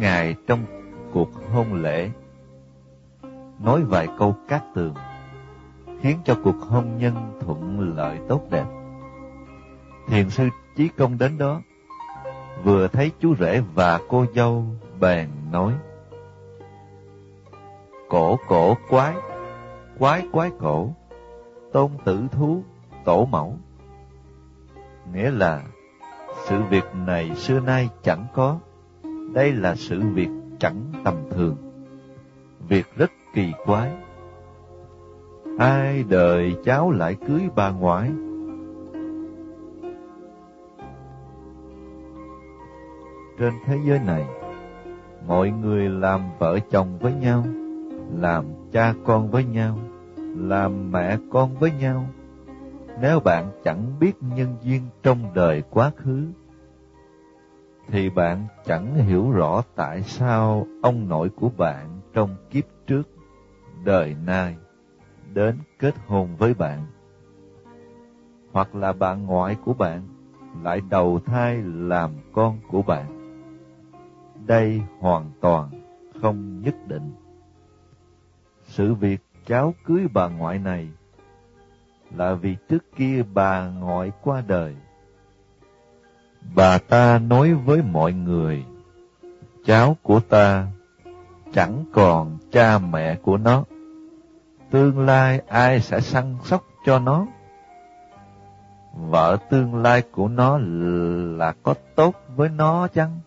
Ngài trong cuộc hôn lễ, nói vài câu cát tường, khiến cho cuộc hôn nhân thuận lợi tốt đẹp. Thiền sư Chí Công đến đó, vừa thấy chú rể và cô dâu bèn nói, Cổ cổ quái, quái quái cổ, tôn tử thú, tổ mẫu. Nghĩa là sự việc này xưa nay chẳng có, đây là sự việc chẳng tầm thường, việc rất kỳ quái. Ai đời cháu lại cưới bà ngoại? Trên thế giới này, mọi người làm vợ chồng với nhau, làm cha con với nhau, làm mẹ con với nhau. Nếu bạn chẳng biết nhân duyên trong đời quá khứ, thì bạn chẳng hiểu rõ tại sao ông nội của bạn trong kiếp trước, đời nay, đến kết hôn với bạn. Hoặc là bạn ngoại của bạn lại đầu thai làm con của bạn. Đây hoàn toàn không nhất định. Sự việc cháu cưới bà ngoại này là vì trước kia bà ngoại qua đời Bà ta nói với mọi người, cháu của ta chẳng còn cha mẹ của nó. Tương lai ai sẽ săn sóc cho nó? Vợ tương lai của nó là có tốt với nó chăng?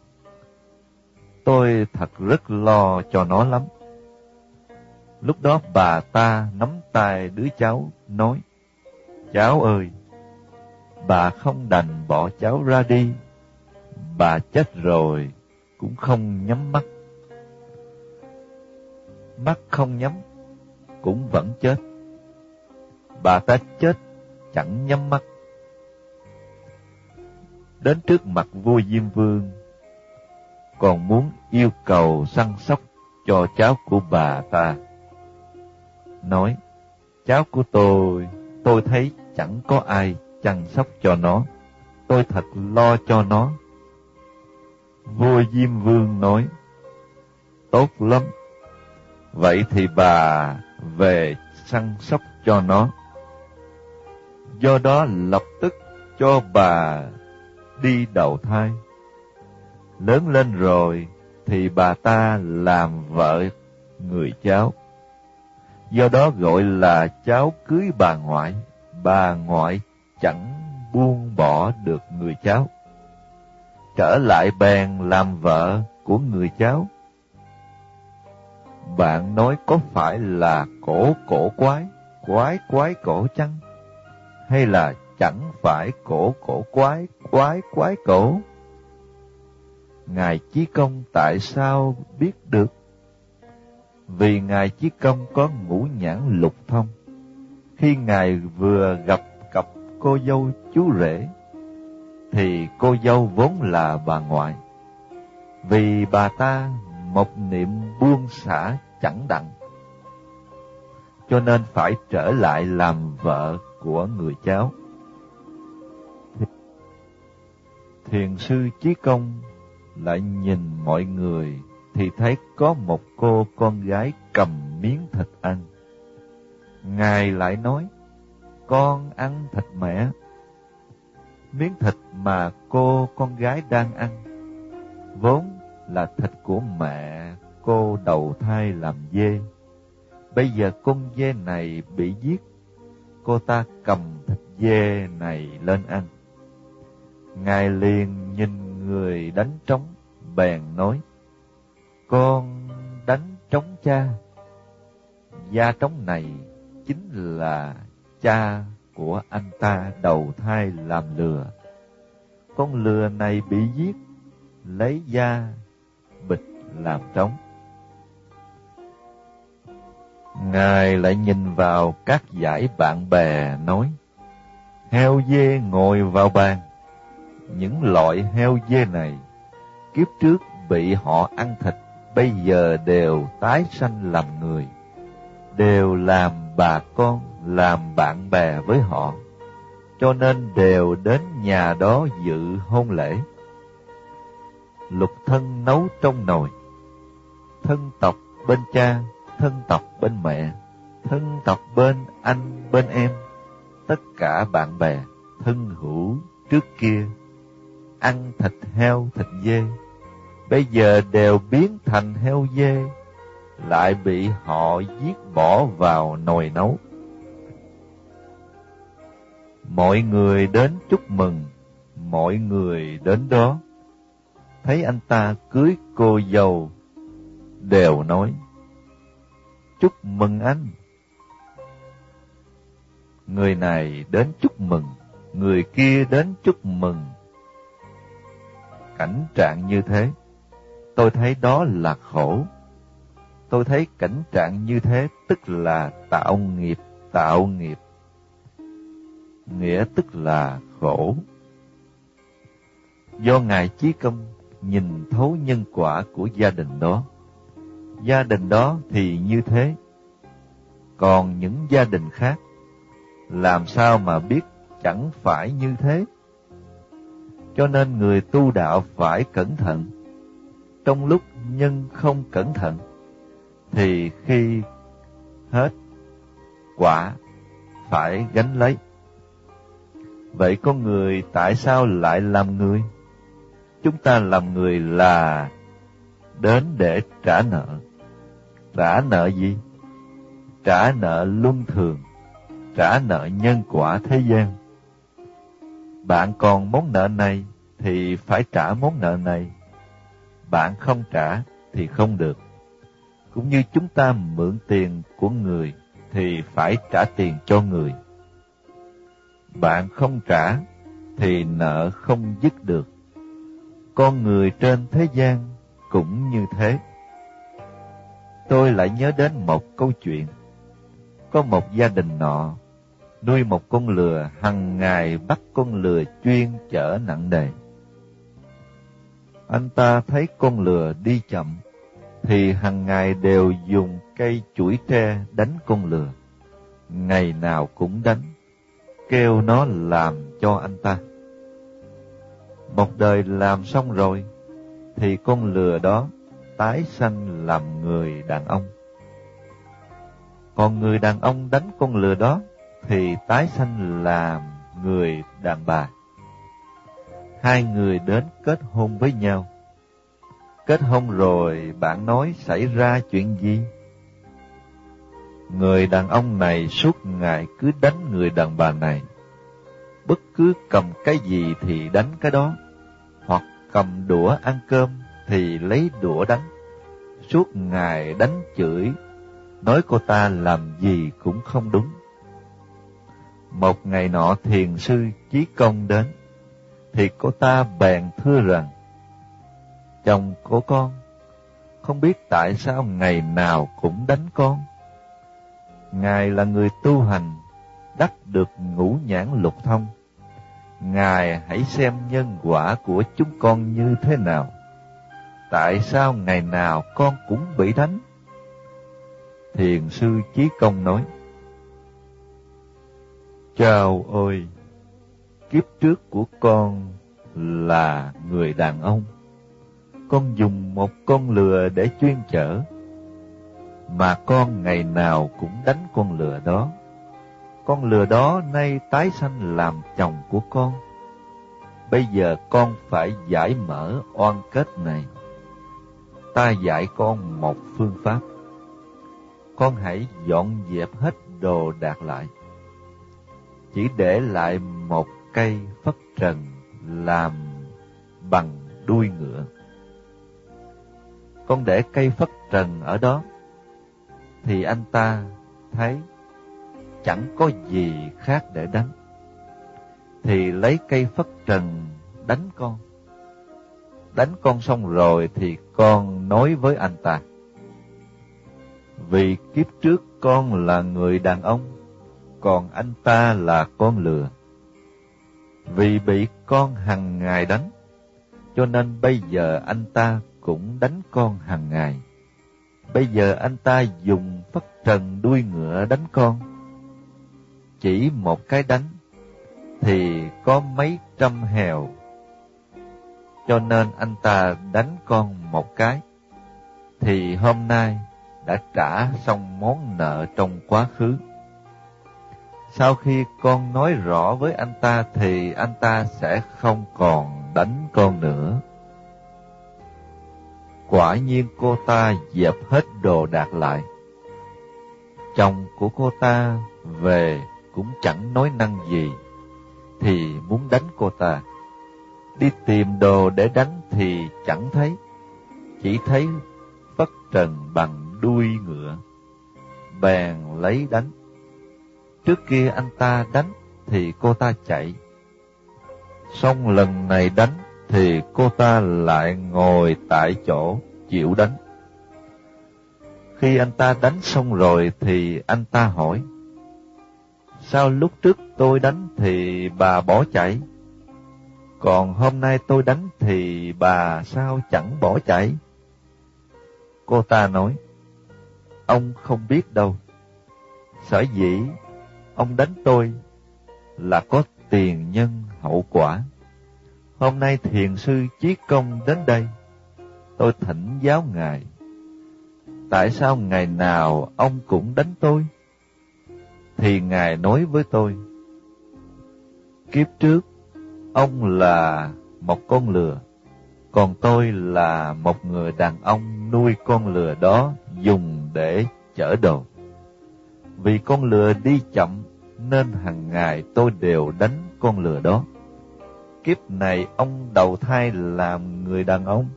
Tôi thật rất lo cho nó lắm. Lúc đó bà ta nắm tay đứa cháu, nói, Cháu ơi, bà không đành bỏ cháu ra đi. Bà chết rồi, cũng không nhắm mắt. Mắt không nhắm, cũng vẫn chết. Bà ta chết, chẳng nhắm mắt. Đến trước mặt vua Diêm Vương, còn muốn yêu cầu săn sóc cho cháu của bà ta. Nói, cháu của tôi, tôi thấy chẳng có ai chăm sóc cho nó. Tôi thật lo cho nó. Vua Diêm Vương nói, Tốt lắm. Vậy thì bà về săn sóc cho nó. Do đó lập tức cho bà đi đầu thai. Lớn lên rồi thì bà ta làm vợ người cháu. Do đó gọi là cháu cưới bà ngoại. Bà ngoại chẳng buông bỏ được người cháu. Trở lại bèn làm vợ của người cháu. Bạn nói có phải là cổ cổ quái, quái quái cổ chăng? Hay là chẳng phải cổ cổ quái, quái quái cổ? Ngài Chí Công tại sao biết được? Vì Ngài Chí Công có ngũ nhãn lục thông. Khi Ngài vừa gặp cô dâu chú rể, thì cô dâu vốn là bà ngoại. Vì bà ta một niệm buông xả chẳng đặng, cho nên phải trở lại làm vợ của người cháu. Thiền sư Chí Công lại nhìn mọi người thì thấy có một cô con gái cầm miếng thịt ăn. Ngài lại nói, con ăn thịt mẹ. Miếng thịt mà cô con gái đang ăn, vốn là thịt của mẹ cô đầu thai làm dê. Bây giờ con dê này bị giết, cô ta cầm thịt dê này lên ăn. Ngài liền nhìn người đánh trống, bèn nói, Con đánh trống cha. Da trống này chính là cha của anh ta đầu thai làm lừa. Con lừa này bị giết, lấy da bịch làm trống. Ngài lại nhìn vào các giải bạn bè nói, heo dê ngồi vào bàn. Những loại heo dê này, kiếp trước bị họ ăn thịt, bây giờ đều tái sanh làm người, đều làm bà con làm bạn bè với họ, cho nên đều đến nhà đó dự hôn lễ. Lục thân nấu trong nồi, thân tộc bên cha, thân tộc bên mẹ, thân tộc bên anh, bên em, tất cả bạn bè, thân hữu trước kia, ăn thịt heo, thịt dê, bây giờ đều biến thành heo dê, lại bị họ giết bỏ vào nồi nấu. Mọi người đến chúc mừng, mọi người đến đó. Thấy anh ta cưới cô dâu, đều nói, chúc mừng anh. Người này đến chúc mừng, người kia đến chúc mừng. Cảnh trạng như thế, tôi thấy đó là khổ. Tôi thấy cảnh trạng như thế tức là tạo nghiệp, tạo nghiệp. Nghĩa tức là khổ. Do Ngài Chí Công nhìn thấu nhân quả của gia đình đó. Gia đình đó thì như thế. Còn những gia đình khác, làm sao mà biết chẳng phải như thế? Cho nên người tu đạo phải cẩn thận. Trong lúc nhân không cẩn thận, thì khi hết quả phải gánh lấy. Vậy con người tại sao lại làm người? Chúng ta làm người là đến để trả nợ. Trả nợ gì? Trả nợ luân thường, trả nợ nhân quả thế gian. Bạn còn món nợ này thì phải trả món nợ này. Bạn không trả thì không được cũng như chúng ta mượn tiền của người thì phải trả tiền cho người. Bạn không trả thì nợ không dứt được. Con người trên thế gian cũng như thế. Tôi lại nhớ đến một câu chuyện. Có một gia đình nọ nuôi một con lừa hằng ngày bắt con lừa chuyên chở nặng nề. Anh ta thấy con lừa đi chậm thì hàng ngày đều dùng cây chuỗi tre đánh con lừa. Ngày nào cũng đánh, kêu nó làm cho anh ta. Một đời làm xong rồi, thì con lừa đó tái sanh làm người đàn ông. Còn người đàn ông đánh con lừa đó thì tái sanh làm người đàn bà. Hai người đến kết hôn với nhau Kết hôn rồi bạn nói xảy ra chuyện gì? Người đàn ông này suốt ngày cứ đánh người đàn bà này. Bất cứ cầm cái gì thì đánh cái đó. Hoặc cầm đũa ăn cơm thì lấy đũa đánh. Suốt ngày đánh chửi, nói cô ta làm gì cũng không đúng. Một ngày nọ thiền sư Chí Công đến, thì cô ta bèn thưa rằng, chồng của con, không biết tại sao ngày nào cũng đánh con. Ngài là người tu hành, đắc được ngũ nhãn lục thông. Ngài hãy xem nhân quả của chúng con như thế nào. Tại sao ngày nào con cũng bị đánh? Thiền sư Chí Công nói, Chào ơi, kiếp trước của con là người đàn ông con dùng một con lừa để chuyên chở, mà con ngày nào cũng đánh con lừa đó. Con lừa đó nay tái sanh làm chồng của con. Bây giờ con phải giải mở oan kết này. Ta dạy con một phương pháp. Con hãy dọn dẹp hết đồ đạc lại. Chỉ để lại một cây phất trần làm bằng đuôi ngựa con để cây phất trần ở đó, thì anh ta thấy chẳng có gì khác để đánh. Thì lấy cây phất trần đánh con. Đánh con xong rồi thì con nói với anh ta. Vì kiếp trước con là người đàn ông, còn anh ta là con lừa. Vì bị con hằng ngày đánh, cho nên bây giờ anh ta cũng đánh con hàng ngày. Bây giờ anh ta dùng phất trần đuôi ngựa đánh con. Chỉ một cái đánh thì có mấy trăm hèo. Cho nên anh ta đánh con một cái. thì hôm nay đã trả xong món nợ trong quá khứ. Sau khi con nói rõ với anh ta thì anh ta sẽ không còn đánh con nữa. Quả nhiên cô ta dẹp hết đồ đạc lại. Chồng của cô ta về cũng chẳng nói năng gì, thì muốn đánh cô ta. Đi tìm đồ để đánh thì chẳng thấy, chỉ thấy phất trần bằng đuôi ngựa. Bèn lấy đánh. Trước kia anh ta đánh thì cô ta chạy. Xong lần này đánh thì cô ta lại ngồi tại chỗ chịu đánh. Khi anh ta đánh xong rồi thì anh ta hỏi, Sao lúc trước tôi đánh thì bà bỏ chạy? Còn hôm nay tôi đánh thì bà sao chẳng bỏ chạy? Cô ta nói, Ông không biết đâu. Sở dĩ ông đánh tôi là có tiền nhân hậu quả. Hôm nay thiền sư Chí Công đến đây, tôi thỉnh giáo ngài. Tại sao ngày nào ông cũng đánh tôi? Thì ngài nói với tôi, kiếp trước ông là một con lừa, còn tôi là một người đàn ông nuôi con lừa đó dùng để chở đồ. Vì con lừa đi chậm nên hàng ngày tôi đều đánh con lừa đó. Kiếp này ông đầu thai làm người đàn ông,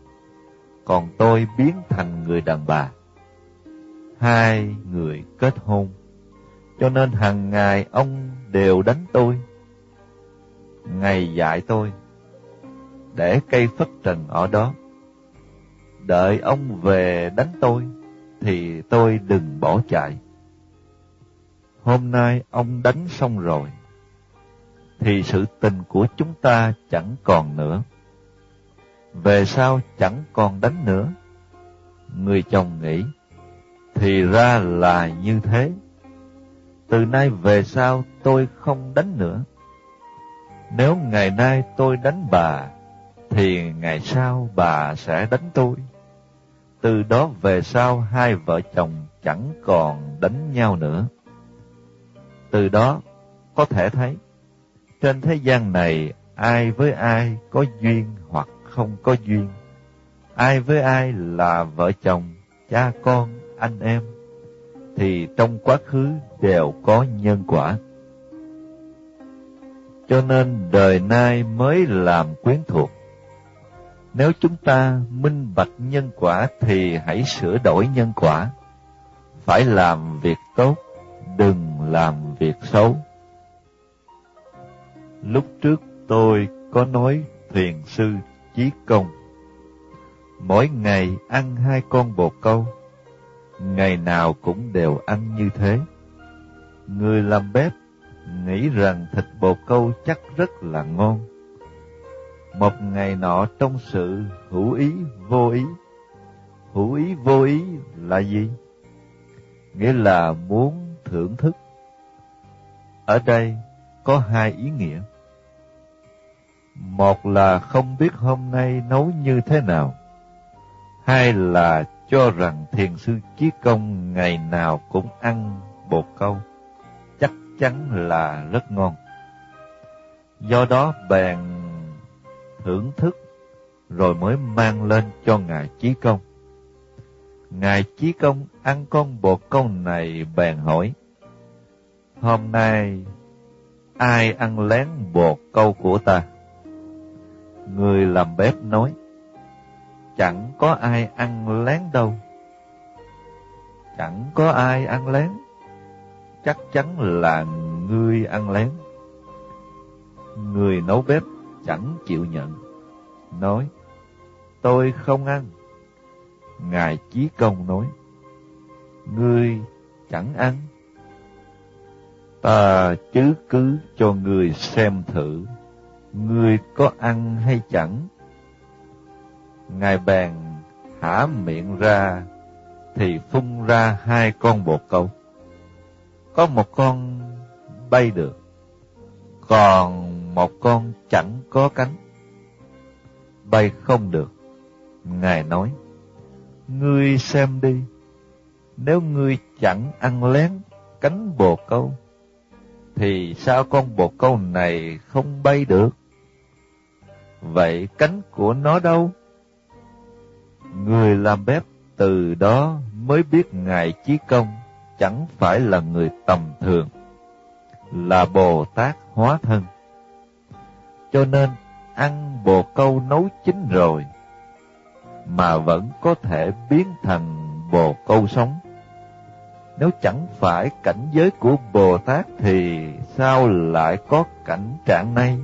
còn tôi biến thành người đàn bà. Hai người kết hôn, cho nên hàng ngày ông đều đánh tôi. Ngày dạy tôi, để cây phất trần ở đó. Đợi ông về đánh tôi, thì tôi đừng bỏ chạy. Hôm nay ông đánh xong rồi, thì sự tình của chúng ta chẳng còn nữa. Về sau chẳng còn đánh nữa. Người chồng nghĩ, thì ra là như thế. Từ nay về sau tôi không đánh nữa. Nếu ngày nay tôi đánh bà, thì ngày sau bà sẽ đánh tôi. Từ đó về sau hai vợ chồng chẳng còn đánh nhau nữa. Từ đó có thể thấy, trên thế gian này ai với ai có duyên hoặc không có duyên, ai với ai là vợ chồng, cha con, anh em, thì trong quá khứ đều có nhân quả. Cho nên đời nay mới làm quyến thuộc. Nếu chúng ta minh bạch nhân quả thì hãy sửa đổi nhân quả. Phải làm việc tốt, đừng làm việc xấu. Lúc trước tôi có nói thiền sư Chí Công. Mỗi ngày ăn hai con bồ câu, ngày nào cũng đều ăn như thế. Người làm bếp nghĩ rằng thịt bồ câu chắc rất là ngon. Một ngày nọ trong sự hữu ý vô ý. Hữu ý vô ý là gì? Nghĩa là muốn thưởng thức. Ở đây có hai ý nghĩa. Một là không biết hôm nay nấu như thế nào. Hai là cho rằng thiền sư Chí Công ngày nào cũng ăn bột câu. Chắc chắn là rất ngon. Do đó bèn thưởng thức rồi mới mang lên cho Ngài Chí Công. Ngài Chí Công ăn con bột câu này bèn hỏi, Hôm nay ai ăn lén bột câu của ta? Người làm bếp nói, chẳng có ai ăn lén đâu. Chẳng có ai ăn lén, chắc chắn là ngươi ăn lén. Người nấu bếp chẳng chịu nhận, nói, tôi không ăn. Ngài Chí Công nói, ngươi chẳng ăn. Ta chứ cứ cho người xem thử ngươi có ăn hay chẳng? Ngài bèn hả miệng ra, thì phun ra hai con bồ câu. Có một con bay được, còn một con chẳng có cánh. Bay không được. Ngài nói, Ngươi xem đi, nếu ngươi chẳng ăn lén cánh bồ câu, thì sao con bồ câu này không bay được? Vậy cánh của nó đâu? Người làm bếp từ đó mới biết Ngài Chí Công chẳng phải là người tầm thường, là Bồ Tát hóa thân. Cho nên ăn bồ câu nấu chín rồi, mà vẫn có thể biến thành bồ câu sống. Nếu chẳng phải cảnh giới của Bồ Tát thì sao lại có cảnh trạng này?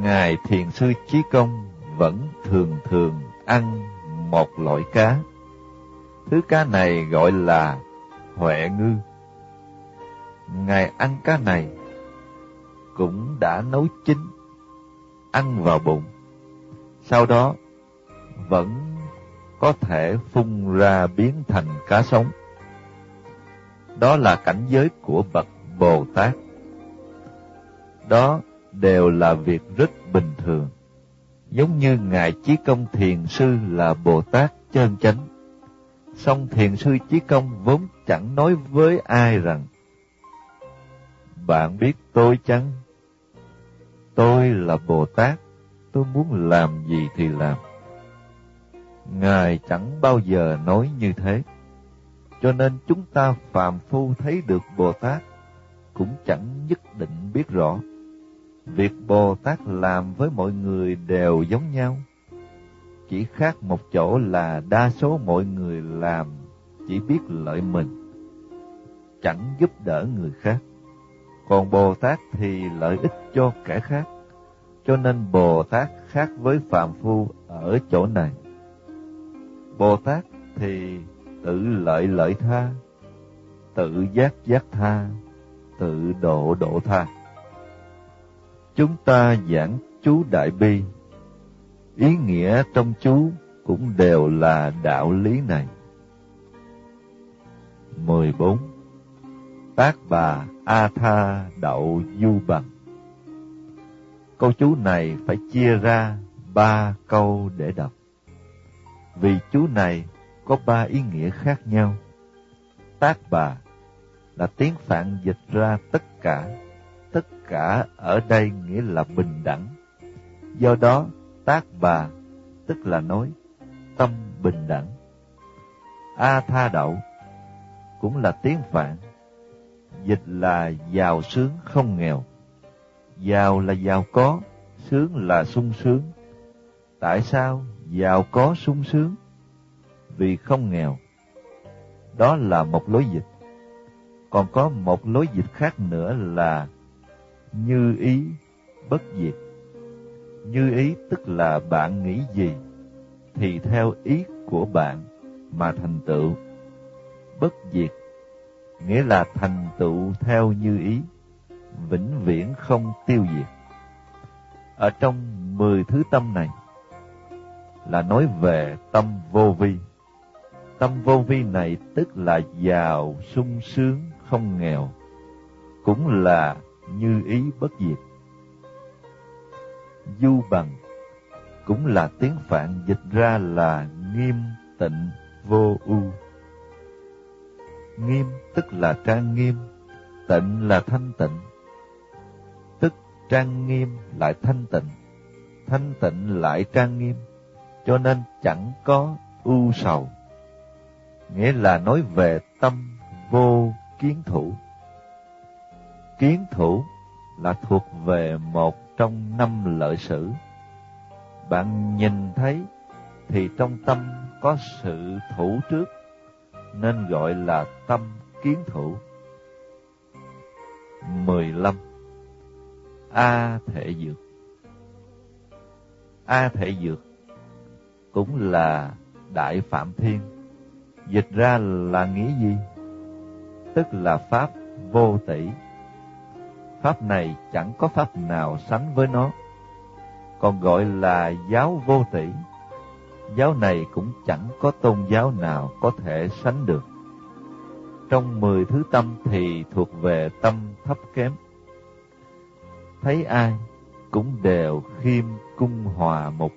Ngài Thiền Sư Chí Công vẫn thường thường ăn một loại cá. Thứ cá này gọi là huệ ngư. Ngài ăn cá này cũng đã nấu chín, ăn vào bụng. Sau đó vẫn có thể phun ra biến thành cá sống. Đó là cảnh giới của bậc Bồ Tát. Đó đều là việc rất bình thường. Giống như Ngài Chí Công Thiền Sư là Bồ Tát chân chánh. Song Thiền Sư Chí Công vốn chẳng nói với ai rằng Bạn biết tôi chăng? Tôi là Bồ Tát, tôi muốn làm gì thì làm. Ngài chẳng bao giờ nói như thế. Cho nên chúng ta phàm phu thấy được Bồ Tát cũng chẳng nhất định biết rõ. Việc Bồ Tát làm với mọi người đều giống nhau. Chỉ khác một chỗ là đa số mọi người làm chỉ biết lợi mình, chẳng giúp đỡ người khác. Còn Bồ Tát thì lợi ích cho kẻ khác. Cho nên Bồ Tát khác với phạm phu ở chỗ này. Bồ Tát thì tự lợi lợi tha, tự giác giác tha, tự độ độ tha. Chúng ta giảng chú Đại Bi, ý nghĩa trong chú cũng đều là đạo lý này. 14. Tác bà A Tha Đậu Du Bằng Câu chú này phải chia ra ba câu để đọc. Vì chú này có ba ý nghĩa khác nhau. Tác bà là tiếng Phạn dịch ra tất cả. Tất cả ở đây nghĩa là bình đẳng. Do đó, tác bà tức là nói tâm bình đẳng. A tha đậu cũng là tiếng Phạn, dịch là giàu sướng không nghèo. Giàu là giàu có, sướng là sung sướng. Tại sao giàu có sung sướng? Vì không nghèo. Đó là một lối dịch. Còn có một lối dịch khác nữa là như ý bất diệt. Như ý tức là bạn nghĩ gì thì theo ý của bạn mà thành tựu. Bất diệt nghĩa là thành tựu theo như ý, vĩnh viễn không tiêu diệt. Ở trong mười thứ tâm này là nói về tâm vô vi. Tâm vô vi này tức là giàu, sung sướng, không nghèo, cũng là như ý bất diệt. Du bằng cũng là tiếng Phạn dịch ra là nghiêm tịnh vô ưu. Nghiêm tức là trang nghiêm, tịnh là thanh tịnh. Tức trang nghiêm lại thanh tịnh, thanh tịnh lại trang nghiêm, cho nên chẳng có ưu sầu. Nghĩa là nói về tâm vô kiến thủ. Kiến thủ là thuộc về một trong năm lợi sử. Bạn nhìn thấy thì trong tâm có sự thủ trước, nên gọi là tâm kiến thủ. 15. A thể dược A thể dược cũng là đại phạm thiên. Dịch ra là nghĩa gì? Tức là pháp vô tỷ. Pháp này chẳng có pháp nào sánh với nó. Còn gọi là giáo vô tỷ giáo này cũng chẳng có tôn giáo nào có thể sánh được. Trong mười thứ tâm thì thuộc về tâm thấp kém. Thấy ai cũng đều khiêm cung hòa mục,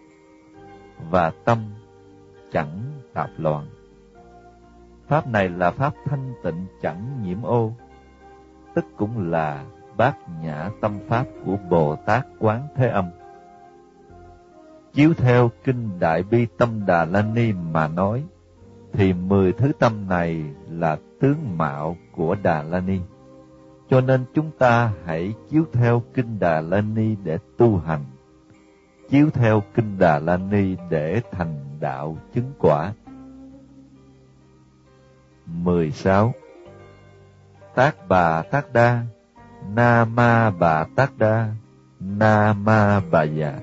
và tâm chẳng tạp loạn. Pháp này là pháp thanh tịnh chẳng nhiễm ô, tức cũng là bát nhã tâm pháp của Bồ Tát Quán Thế Âm. Chiếu theo Kinh Đại Bi Tâm Đà La Ni mà nói, thì mười thứ tâm này là tướng mạo của Đà La Ni. Cho nên chúng ta hãy chiếu theo Kinh Đà La Ni để tu hành, chiếu theo Kinh Đà La Ni để thành đạo chứng quả. 16. Tác bà tác đa, na ma bà Tát đa, na ma bà già.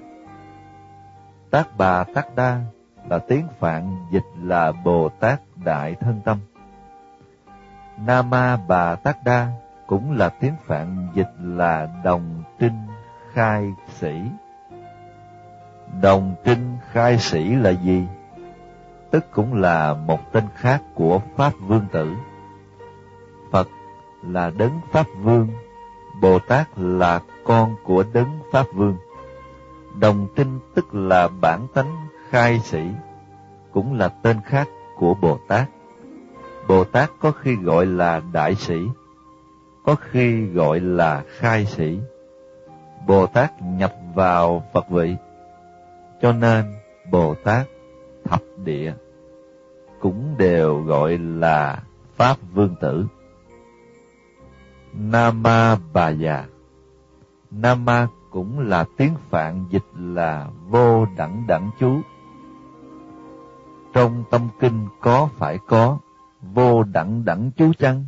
Tát bà Tát đa là tiếng Phạn dịch là Bồ Tát Đại Thân Tâm. Nama Bà Tát Đa cũng là tiếng Phạn dịch là Đồng Trinh Khai Sĩ. Đồng Trinh Khai Sĩ là gì? Tức cũng là một tên khác của Pháp Vương Tử. Phật là Đấng Pháp Vương, Bồ Tát là con của Đấng Pháp Vương. Đồng Tinh tức là bản tánh khai sĩ, cũng là tên khác của Bồ Tát. Bồ Tát có khi gọi là đại sĩ, có khi gọi là khai sĩ. Bồ Tát nhập vào Phật vị, cho nên Bồ Tát thập địa cũng đều gọi là Pháp Vương Tử. Nama Bà Già Nama cũng là tiếng Phạn dịch là vô đẳng đẳng chú. Trong tâm kinh có phải có vô đẳng đẳng chú chăng?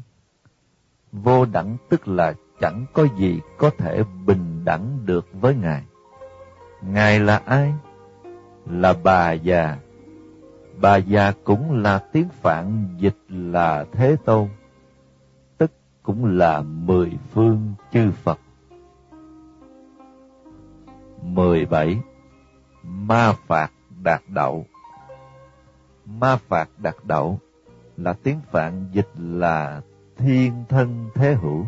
Vô đẳng tức là chẳng có gì có thể bình đẳng được với Ngài. Ngài là ai? Là bà già. Bà già cũng là tiếng Phạn dịch là Thế Tôn, cũng là mười phương chư Phật. 17. Ma phạt đạt đậu Ma phạt đạt đậu là tiếng Phạn dịch là thiên thân thế hữu.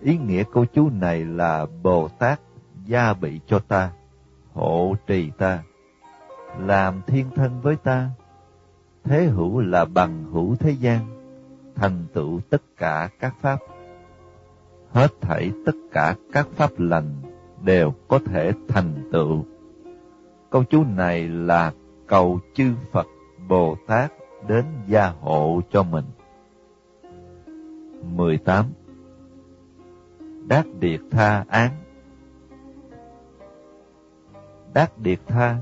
Ý nghĩa câu chú này là Bồ Tát gia bị cho ta, hộ trì ta, làm thiên thân với ta. Thế hữu là bằng hữu thế gian, thành tựu tất cả các pháp. Hết thảy tất cả các pháp lành đều có thể thành tựu. Câu chú này là cầu chư Phật Bồ Tát đến gia hộ cho mình. 18. Đát Điệt Tha Án Đát Điệt Tha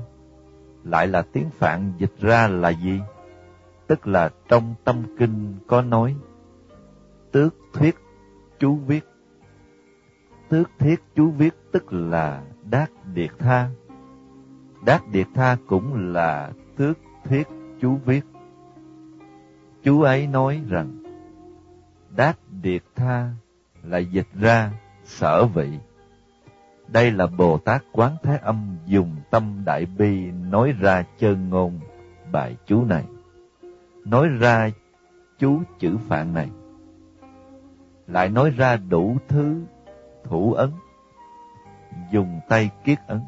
lại là tiếng Phạn dịch ra là gì? Tức là trong tâm kinh có nói Tước thuyết chú viết Tước thiết chú viết tức là Đát Điệt Tha Đát Điệt Tha cũng là tước thiết chú viết Chú ấy nói rằng, Đát Điệt Tha là dịch ra sở vị. Đây là Bồ Tát Quán Thế Âm dùng tâm đại bi nói ra chân ngôn bài chú này. Nói ra chú chữ phạn này. Lại nói ra đủ thứ thủ ấn. Dùng tay kiết ấn.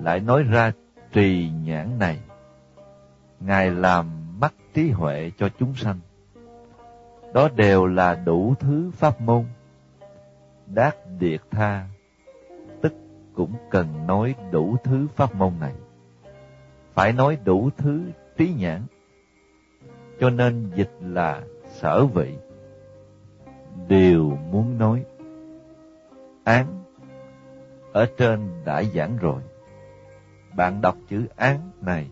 Lại nói ra trì nhãn này. Ngài làm mắt trí huệ cho chúng sanh. Đó đều là đủ thứ pháp môn. Đát điệt tha, tức cũng cần nói đủ thứ pháp môn này. Phải nói đủ thứ trí nhãn. Cho nên dịch là sở vị. Điều muốn nói. Án ở trên đã giảng rồi. Bạn đọc chữ án này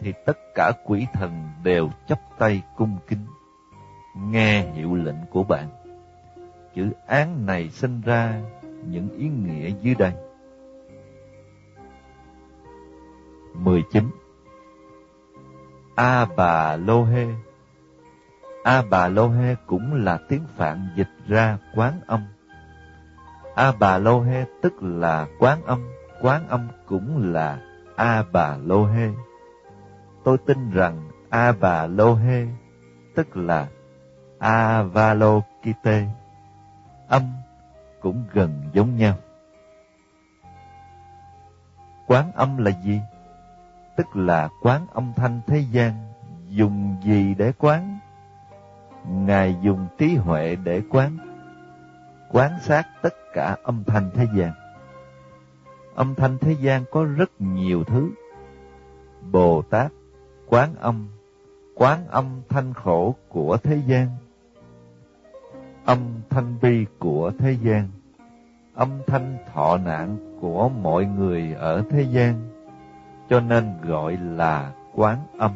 thì tất cả quỷ thần đều chấp tay cung kính, nghe hiệu lệnh của bạn. Chữ án này sinh ra những ý nghĩa dưới đây. 19. A Bà Lô Hê A Bà Lô Hê cũng là tiếng Phạn dịch ra quán âm. A Bà Lô Hê tức là quán âm, quán âm cũng là A Bà Lô Hê tôi tin rằng A Bà Lô Hê, tức là Avalokite, âm cũng gần giống nhau. Quán âm là gì? Tức là quán âm thanh thế gian, dùng gì để quán? Ngài dùng trí huệ để quán, quán sát tất cả âm thanh thế gian. Âm thanh thế gian có rất nhiều thứ. Bồ Tát, quán âm, quán âm thanh khổ của thế gian, âm thanh bi của thế gian, âm thanh thọ nạn của mọi người ở thế gian, cho nên gọi là quán âm.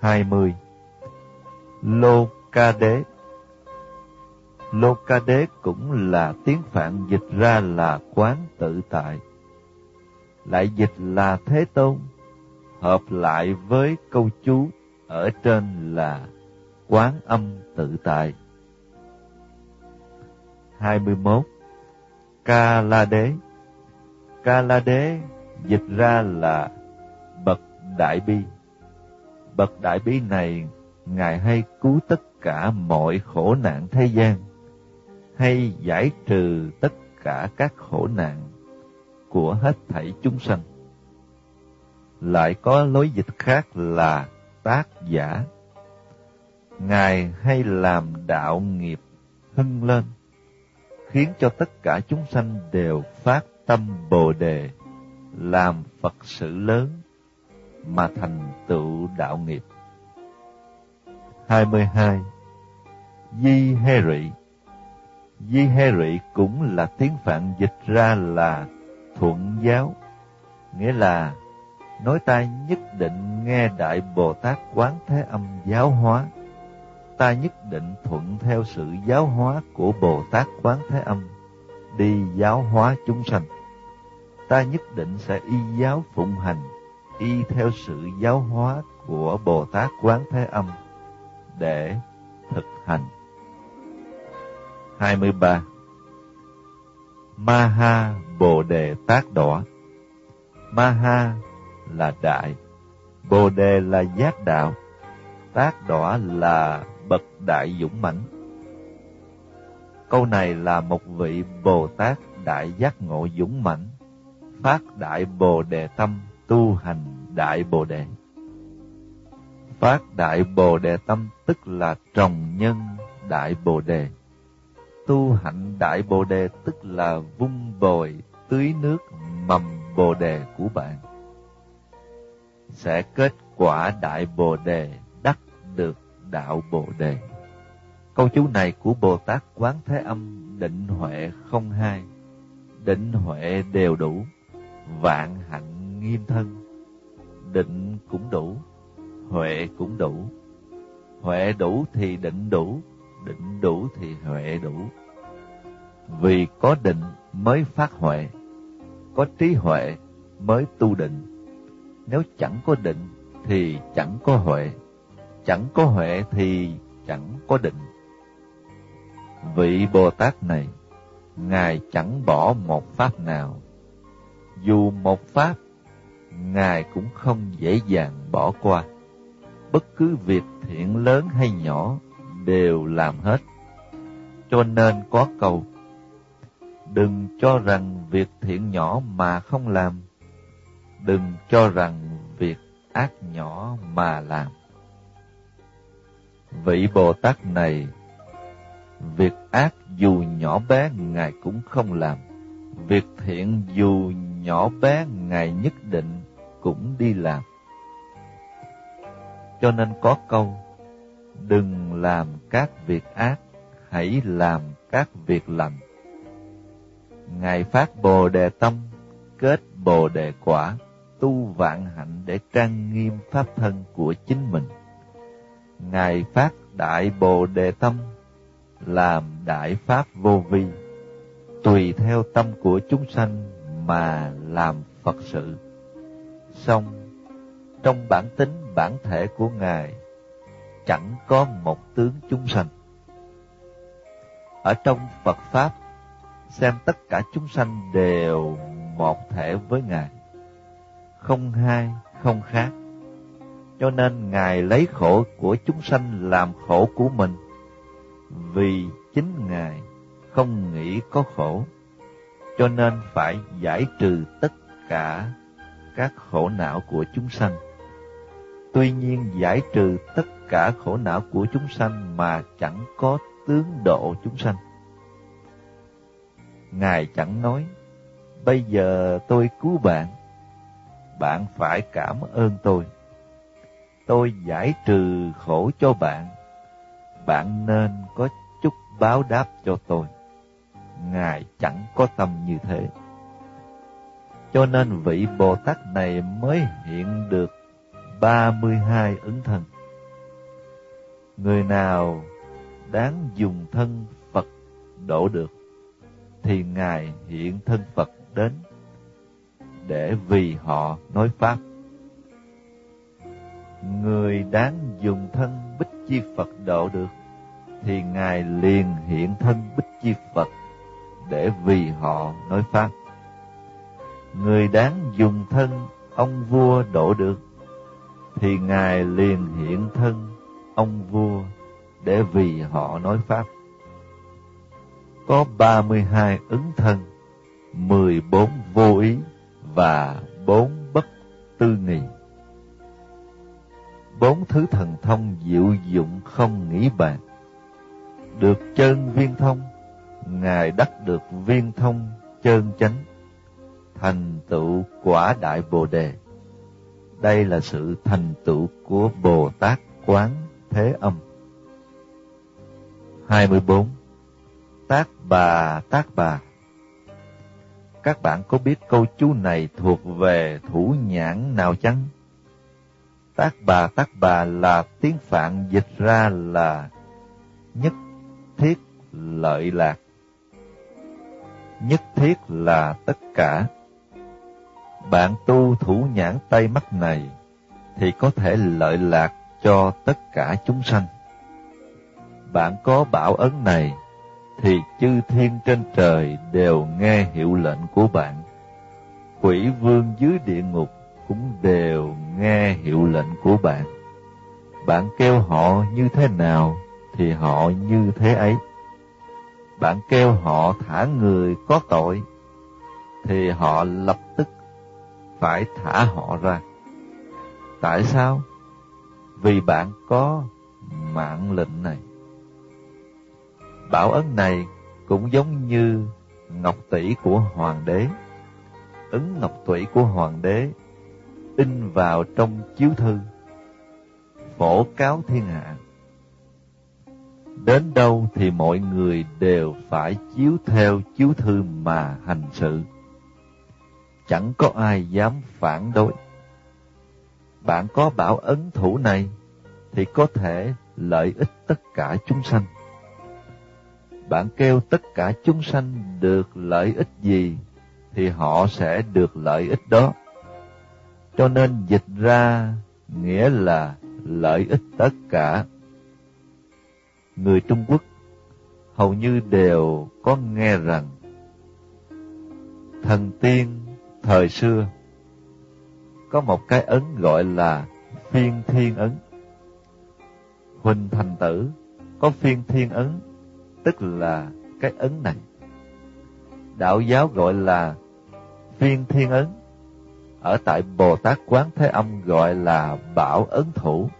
20. Lô ca đế Lô ca đế cũng là tiếng Phạn dịch ra là quán tự tại. Lại dịch là Thế Tôn, hợp lại với câu chú ở trên là quán âm tự tại. 21. Ca La Đế Ca La Đế dịch ra là bậc đại bi. Bậc đại bi này ngài hay cứu tất cả mọi khổ nạn thế gian, hay giải trừ tất cả các khổ nạn của hết thảy chúng sanh. Lại có lối dịch khác là tác giả. Ngài hay làm đạo nghiệp hưng lên, khiến cho tất cả chúng sanh đều phát tâm Bồ đề, làm Phật sự lớn mà thành tựu đạo nghiệp. 22. Di Hê Rị Di Hê Rị cũng là tiếng Phạn dịch ra là thuận giáo, nghĩa là nói ta nhất định nghe Đại Bồ Tát Quán Thế Âm giáo hóa, ta nhất định thuận theo sự giáo hóa của Bồ Tát Quán Thế Âm, đi giáo hóa chúng sanh. Ta nhất định sẽ y giáo phụng hành, y theo sự giáo hóa của Bồ Tát Quán Thế Âm để thực hành. 23. Maha Bồ Đề Tát Đỏ Maha là đại, Bồ Đề là giác đạo, Tát Đỏ là bậc đại dũng mãnh. Câu này là một vị Bồ Tát đại giác ngộ dũng mãnh, phát đại Bồ Đề tâm tu hành đại Bồ Đề. Phát đại Bồ Đề tâm tức là trồng nhân đại Bồ Đề. Tu hạnh đại bồ đề tức là vung bồi tưới nước mầm bồ đề của bạn. Sẽ kết quả đại bồ đề đắc được đạo bồ đề câu chú này của bồ tát quán thế âm định huệ không hai định huệ đều đủ vạn hạnh nghiêm thân định cũng đủ huệ cũng đủ huệ đủ thì định đủ định đủ thì huệ đủ. Vì có định mới phát huệ, có trí huệ mới tu định. Nếu chẳng có định thì chẳng có huệ, chẳng có huệ thì chẳng có định. Vị Bồ Tát này, Ngài chẳng bỏ một pháp nào. Dù một pháp, Ngài cũng không dễ dàng bỏ qua. Bất cứ việc thiện lớn hay nhỏ đều làm hết. Cho nên có câu, đừng cho rằng việc thiện nhỏ mà không làm, đừng cho rằng việc ác nhỏ mà làm. Vị Bồ Tát này, việc ác dù nhỏ bé Ngài cũng không làm, việc thiện dù nhỏ bé Ngài nhất định cũng đi làm. Cho nên có câu, đừng làm các việc ác, hãy làm các việc lành. Ngài phát Bồ đề tâm, kết Bồ đề quả, tu vạn hạnh để trang nghiêm pháp thân của chính mình. Ngài phát đại Bồ đề tâm, làm đại pháp vô vi, tùy theo tâm của chúng sanh mà làm Phật sự. Song trong bản tính bản thể của Ngài chẳng có một tướng chúng sanh. Ở trong Phật Pháp, xem tất cả chúng sanh đều một thể với Ngài, không hai, không khác. Cho nên Ngài lấy khổ của chúng sanh làm khổ của mình, vì chính Ngài không nghĩ có khổ, cho nên phải giải trừ tất cả các khổ não của chúng sanh. Tuy nhiên giải trừ tất cả khổ não của chúng sanh mà chẳng có tướng độ chúng sanh. Ngài chẳng nói, bây giờ tôi cứu bạn, bạn phải cảm ơn tôi. Tôi giải trừ khổ cho bạn, bạn nên có chút báo đáp cho tôi. Ngài chẳng có tâm như thế. Cho nên vị Bồ Tát này mới hiện được 32 ứng thân. Người nào đáng dùng thân Phật độ được, thì Ngài hiện thân Phật đến để vì họ nói Pháp. Người đáng dùng thân Chi Phật độ được, thì Ngài liền hiện thân Bích Chi Phật để vì họ nói Pháp. Người đáng dùng thân ông vua độ được, thì Ngài liền hiện thân ông vua để vì họ nói Pháp. Có 32 ứng thân, 14 vô ý và 4 bất tư nghị. Bốn thứ thần thông diệu dụng không nghĩ bàn. Được chân viên thông, Ngài đắc được viên thông chân chánh, thành tựu quả đại Bồ Đề. Đây là sự thành tựu của Bồ Tát Quán Thế Âm. 24. Tác bà tác bà Các bạn có biết câu chú này thuộc về thủ nhãn nào chăng? Tác bà tác bà là tiếng Phạn, dịch ra là nhất thiết lợi lạc. Nhất thiết là tất cả. Bạn tu thủ nhãn tay mắt này thì có thể lợi lạc cho tất cả chúng sanh. Bạn có bảo ấn này thì chư thiên trên trời đều nghe hiệu lệnh của bạn. Quỷ vương dưới địa ngục cũng đều nghe hiệu lệnh của bạn. Bạn kêu họ như thế nào thì họ như thế ấy. Bạn kêu họ thả người có tội thì họ lập tức phải thả họ ra. Tại sao? Vì bạn có mạng lệnh này. Bảo ấn này cũng giống như ngọc tỷ của hoàng đế. Ứng ngọc tủy của hoàng đế in vào trong chiếu thư, phổ cáo thiên hạ. Đến đâu thì mọi người đều phải chiếu theo chiếu thư mà hành sự. Chẳng có ai dám phản đối. Bạn có bảo ấn thủ này thì có thể lợi ích tất cả chúng sanh. Bạn kêu tất cả chúng sanh được lợi ích gì thì họ sẽ được lợi ích đó. Cho nên dịch ra nghĩa là lợi ích tất cả. Người Trung Quốc hầu như đều có nghe rằng thần tiên thời xưa có một cái ấn gọi là phiên thiên ấn. Huỳnh thành tử có phiên thiên ấn, tức là cái ấn này. Đạo giáo gọi là phiên thiên ấn, ở tại Bồ Tát Quán Thế Âm gọi là bảo ấn thủ.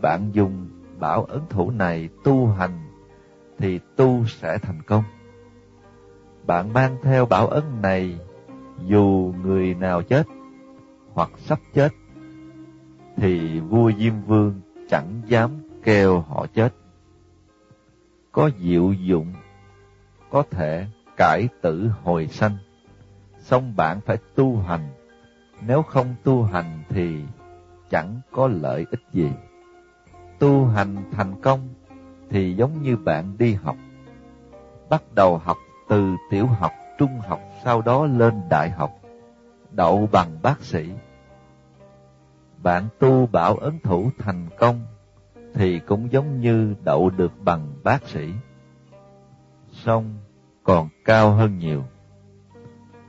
Bạn dùng bảo ấn thủ này tu hành thì tu sẽ thành công. Bạn mang theo bảo ấn này dù người nào chết hoặc sắp chết thì vua Diêm Vương chẳng dám kêu họ chết. Có diệu dụng, có thể cải tử hồi sanh, song bạn phải tu hành nếu không tu hành thì chẳng có lợi ích gì. Tu hành thành công thì giống như bạn đi học. Bắt đầu học từ tiểu học, trung học, sau đó lên đại học, đậu bằng bác sĩ. Bạn tu bảo ấn thủ thành công thì cũng giống như đậu được bằng bác sĩ. Song còn cao hơn nhiều.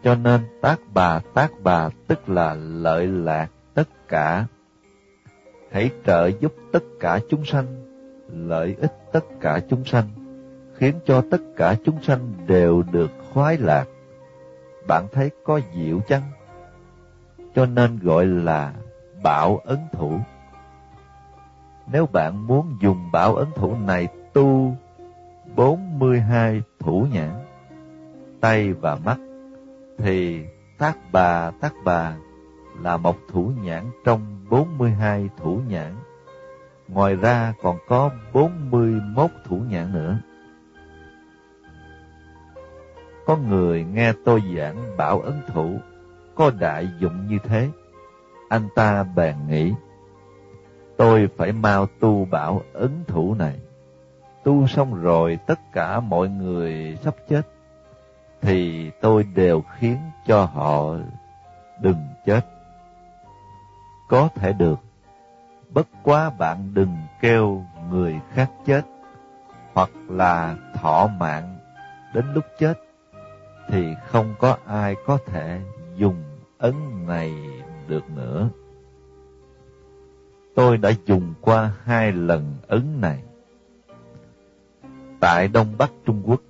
Cho nên tác bà tác bà tức là lợi lạc tất cả. Hãy trợ giúp tất cả chúng sanh, lợi ích tất cả chúng sanh, khiến cho tất cả chúng sanh đều được khoái lạc. Bạn thấy có diệu chăng? cho nên gọi là bảo ấn thủ. Nếu bạn muốn dùng bảo ấn thủ này tu 42 thủ nhãn, tay và mắt, thì tác bà tác bà là một thủ nhãn trong 42 thủ nhãn. Ngoài ra còn có 41 thủ nhãn nữa. Có người nghe tôi giảng bảo ấn thủ có đại dụng như thế. Anh ta bèn nghĩ, tôi phải mau tu bảo ấn thủ này. Tu xong rồi tất cả mọi người sắp chết, thì tôi đều khiến cho họ đừng chết. Có thể được, bất quá bạn đừng kêu người khác chết, hoặc là thọ mạng đến lúc chết, thì không có ai có thể dùng ấn này được nữa. Tôi đã dùng qua hai lần ấn này. Tại Đông Bắc Trung Quốc,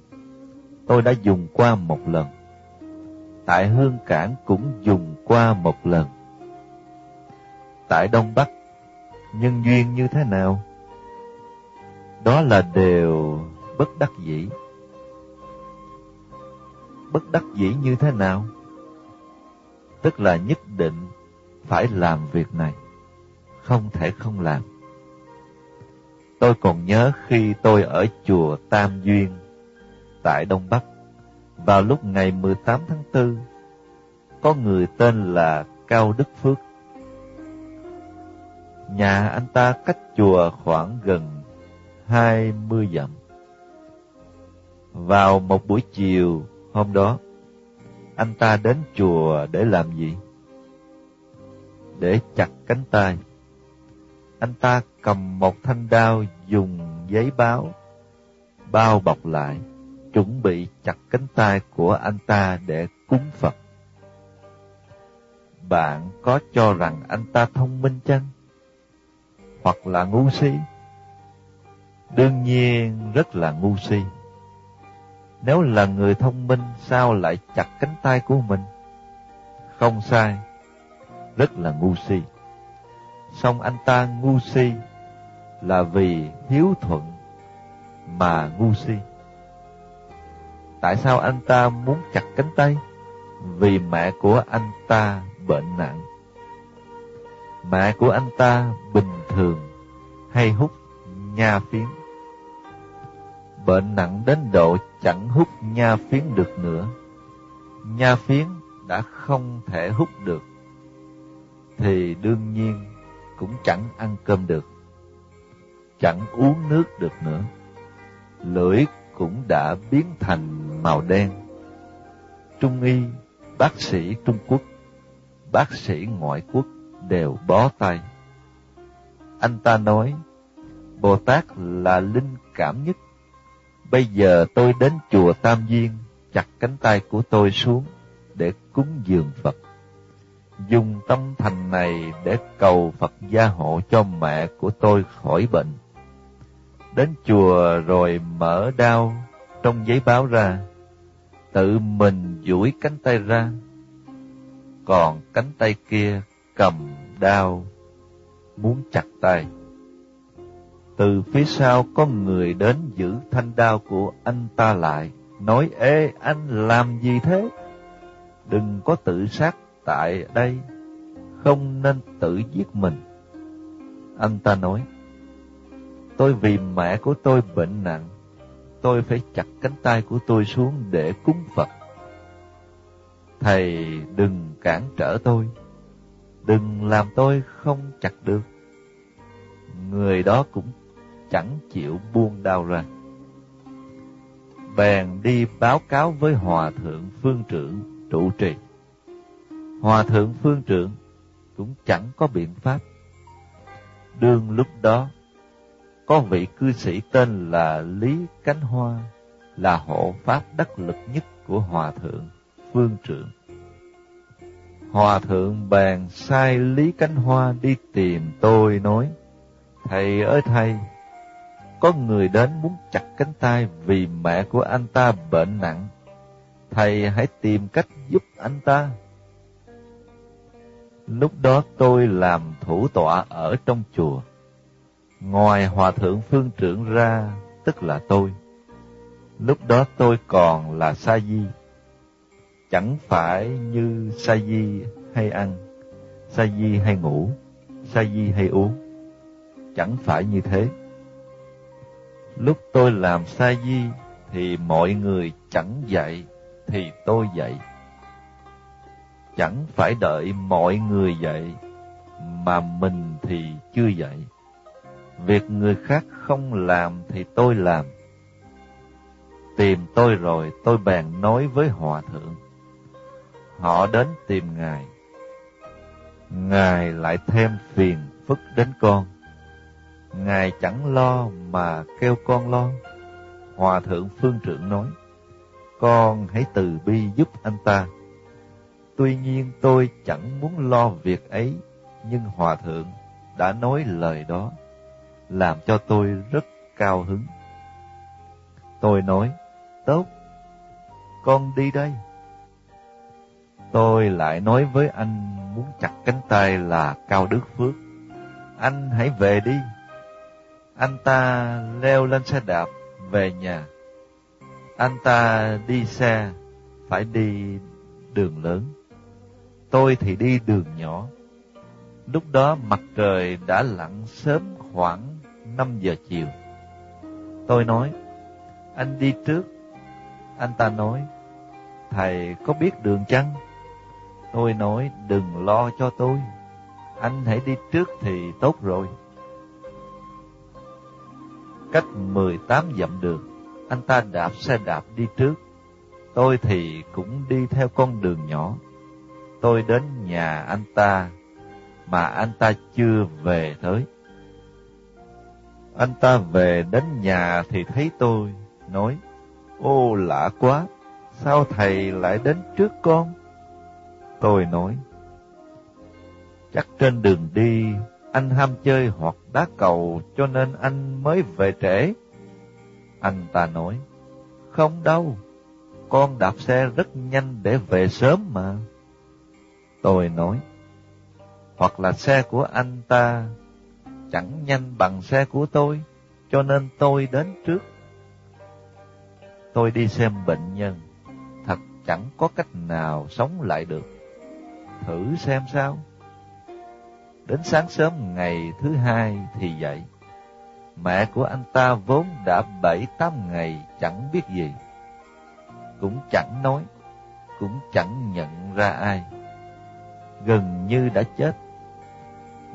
tôi đã dùng qua một lần. Tại Hương Cảng cũng dùng qua một lần. Tại Đông Bắc, nhân duyên như thế nào? Đó là đều bất đắc dĩ. Bất đắc dĩ như thế nào? tức là nhất định phải làm việc này, không thể không làm. Tôi còn nhớ khi tôi ở chùa Tam Duyên tại Đông Bắc, vào lúc ngày 18 tháng 4, có người tên là Cao Đức Phước. Nhà anh ta cách chùa khoảng gần 20 dặm. Vào một buổi chiều hôm đó, anh ta đến chùa để làm gì? Để chặt cánh tay. Anh ta cầm một thanh đao dùng giấy báo, bao bọc lại, chuẩn bị chặt cánh tay của anh ta để cúng Phật. Bạn có cho rằng anh ta thông minh chăng? Hoặc là ngu si? Đương nhiên rất là ngu si. Nếu là người thông minh sao lại chặt cánh tay của mình? Không sai, rất là ngu si. Song anh ta ngu si là vì hiếu thuận mà ngu si. Tại sao anh ta muốn chặt cánh tay? Vì mẹ của anh ta bệnh nặng. Mẹ của anh ta bình thường hay hút nha phiến bệnh nặng đến độ chẳng hút nha phiến được nữa. Nha phiến đã không thể hút được, thì đương nhiên cũng chẳng ăn cơm được, chẳng uống nước được nữa. Lưỡi cũng đã biến thành màu đen. Trung y, bác sĩ Trung Quốc, bác sĩ ngoại quốc đều bó tay. Anh ta nói, Bồ Tát là linh cảm nhất Bây giờ tôi đến chùa Tam Duyên, chặt cánh tay của tôi xuống để cúng dường Phật. Dùng tâm thành này để cầu Phật gia hộ cho mẹ của tôi khỏi bệnh. Đến chùa rồi mở đao trong giấy báo ra, tự mình duỗi cánh tay ra, còn cánh tay kia cầm đao muốn chặt tay. Từ phía sau có người đến giữ thanh đao của anh ta lại, nói Ê anh làm gì thế? Đừng có tự sát tại đây, không nên tự giết mình. Anh ta nói, tôi vì mẹ của tôi bệnh nặng, tôi phải chặt cánh tay của tôi xuống để cúng Phật. Thầy đừng cản trở tôi, đừng làm tôi không chặt được. Người đó cũng chẳng chịu buông đau ra. Bèn đi báo cáo với Hòa Thượng Phương Trưởng trụ trì. Hòa Thượng Phương Trưởng cũng chẳng có biện pháp. Đương lúc đó, có vị cư sĩ tên là Lý Cánh Hoa, là hộ pháp đắc lực nhất của Hòa Thượng Phương Trưởng. Hòa Thượng bèn sai Lý Cánh Hoa đi tìm tôi nói, Thầy ơi thầy, có người đến muốn chặt cánh tay vì mẹ của anh ta bệnh nặng. Thầy hãy tìm cách giúp anh ta. Lúc đó tôi làm thủ tọa ở trong chùa. Ngoài hòa thượng phương trưởng ra, tức là tôi. Lúc đó tôi còn là sa di. Chẳng phải như sa di hay ăn, sa di hay ngủ, sa di hay uống. Chẳng phải như thế. Lúc tôi làm sa di thì mọi người chẳng dạy thì tôi dạy. Chẳng phải đợi mọi người dạy mà mình thì chưa dạy. Việc người khác không làm thì tôi làm. Tìm tôi rồi tôi bèn nói với hòa thượng. Họ đến tìm Ngài. Ngài lại thêm phiền phức đến con. Ngài chẳng lo mà kêu con lo. Hòa thượng phương trưởng nói, con hãy từ bi giúp anh ta. Tuy nhiên tôi chẳng muốn lo việc ấy, nhưng Hòa thượng đã nói lời đó, làm cho tôi rất cao hứng. Tôi nói, tốt, con đi đây. Tôi lại nói với anh muốn chặt cánh tay là Cao Đức Phước. Anh hãy về đi. Anh ta leo lên xe đạp về nhà. Anh ta đi xe, phải đi đường lớn. Tôi thì đi đường nhỏ. Lúc đó mặt trời đã lặn sớm khoảng 5 giờ chiều. Tôi nói, anh đi trước. Anh ta nói, thầy có biết đường chăng? Tôi nói, đừng lo cho tôi. Anh hãy đi trước thì tốt rồi cách 18 dặm đường. Anh ta đạp xe đạp đi trước. Tôi thì cũng đi theo con đường nhỏ. Tôi đến nhà anh ta, mà anh ta chưa về tới. Anh ta về đến nhà thì thấy tôi, nói, Ô lạ quá, sao thầy lại đến trước con? Tôi nói, chắc trên đường đi anh ham chơi hoặc đá cầu cho nên anh mới về trễ. Anh ta nói, không đâu, con đạp xe rất nhanh để về sớm mà. Tôi nói, hoặc là xe của anh ta chẳng nhanh bằng xe của tôi, cho nên tôi đến trước. Tôi đi xem bệnh nhân, thật chẳng có cách nào sống lại được. Thử xem sao. Đến sáng sớm ngày thứ hai thì dậy. Mẹ của anh ta vốn đã bảy tám ngày chẳng biết gì. Cũng chẳng nói, cũng chẳng nhận ra ai. Gần như đã chết.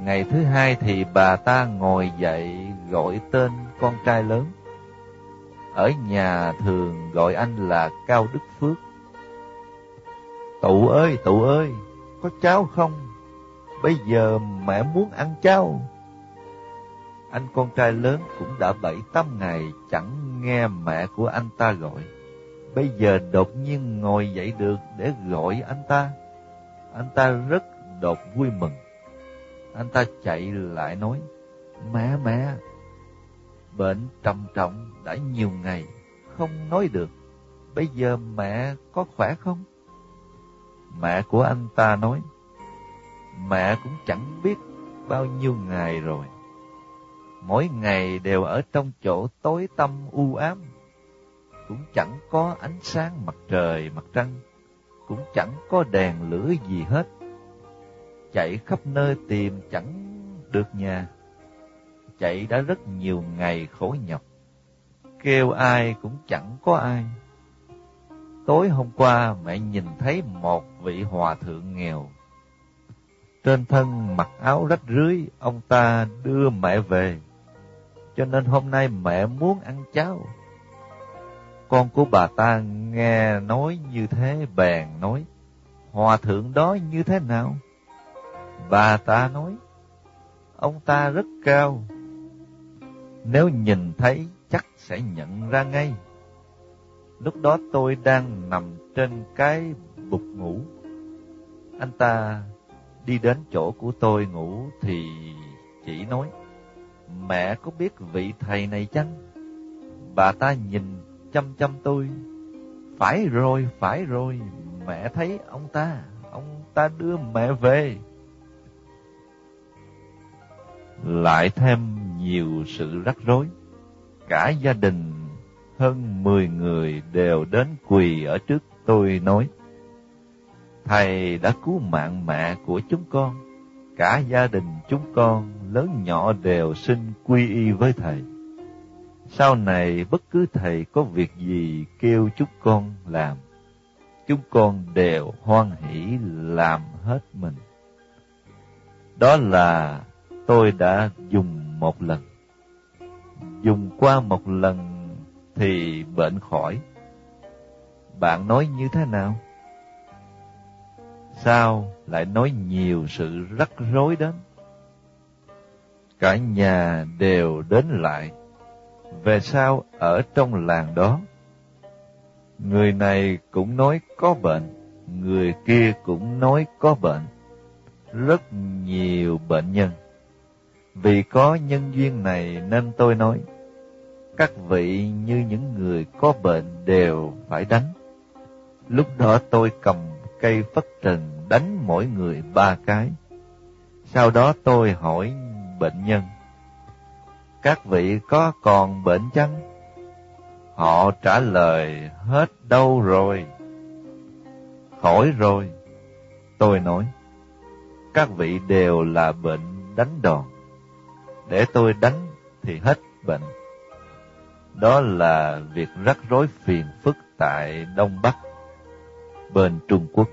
Ngày thứ hai thì bà ta ngồi dậy gọi tên con trai lớn. Ở nhà thường gọi anh là Cao Đức Phước. Tụ ơi, tụ ơi, có cháo không? Bây giờ mẹ muốn ăn cháo. Anh con trai lớn cũng đã bảy tám ngày chẳng nghe mẹ của anh ta gọi. Bây giờ đột nhiên ngồi dậy được để gọi anh ta. Anh ta rất đột vui mừng. Anh ta chạy lại nói, Mẹ mẹ, bệnh trầm trọng đã nhiều ngày, không nói được. Bây giờ mẹ có khỏe không? Mẹ của anh ta nói, mẹ cũng chẳng biết bao nhiêu ngày rồi. Mỗi ngày đều ở trong chỗ tối tăm u ám, cũng chẳng có ánh sáng mặt trời, mặt trăng, cũng chẳng có đèn lửa gì hết. Chạy khắp nơi tìm chẳng được nhà. Chạy đã rất nhiều ngày khổ nhọc. Kêu ai cũng chẳng có ai. Tối hôm qua mẹ nhìn thấy một vị hòa thượng nghèo trên thân mặc áo rách rưới, ông ta đưa mẹ về. Cho nên hôm nay mẹ muốn ăn cháo. Con của bà ta nghe nói như thế bèn nói, Hòa thượng đó như thế nào? Bà ta nói, ông ta rất cao. Nếu nhìn thấy chắc sẽ nhận ra ngay. Lúc đó tôi đang nằm trên cái bục ngủ. Anh ta Đi đến chỗ của tôi ngủ thì chỉ nói, Mẹ có biết vị thầy này chăng? Bà ta nhìn chăm chăm tôi. Phải rồi, phải rồi, mẹ thấy ông ta, ông ta đưa mẹ về lại thêm nhiều sự rắc rối. Cả gia đình hơn mười người đều đến quỳ ở trước tôi nói, Thầy đã cứu mạng mẹ của chúng con, cả gia đình chúng con lớn nhỏ đều xin quy y với thầy. Sau này bất cứ thầy có việc gì kêu chúng con làm, chúng con đều hoan hỷ làm hết mình. Đó là tôi đã dùng một lần. Dùng qua một lần thì bệnh khỏi. Bạn nói như thế nào? Sao lại nói nhiều sự rắc rối đến? Cả nhà đều đến lại. Về sau ở trong làng đó, người này cũng nói có bệnh, người kia cũng nói có bệnh. Rất nhiều bệnh nhân. Vì có nhân duyên này nên tôi nói, các vị như những người có bệnh đều phải đánh. Lúc đó tôi cầm cây phất trần đánh mỗi người ba cái. Sau đó tôi hỏi bệnh nhân, các vị có còn bệnh chăng? Họ trả lời hết đâu rồi. Khỏi rồi. Tôi nói, các vị đều là bệnh đánh đòn. Để tôi đánh thì hết bệnh. Đó là việc rắc rối phiền phức tại Đông Bắc, bên Trung Quốc.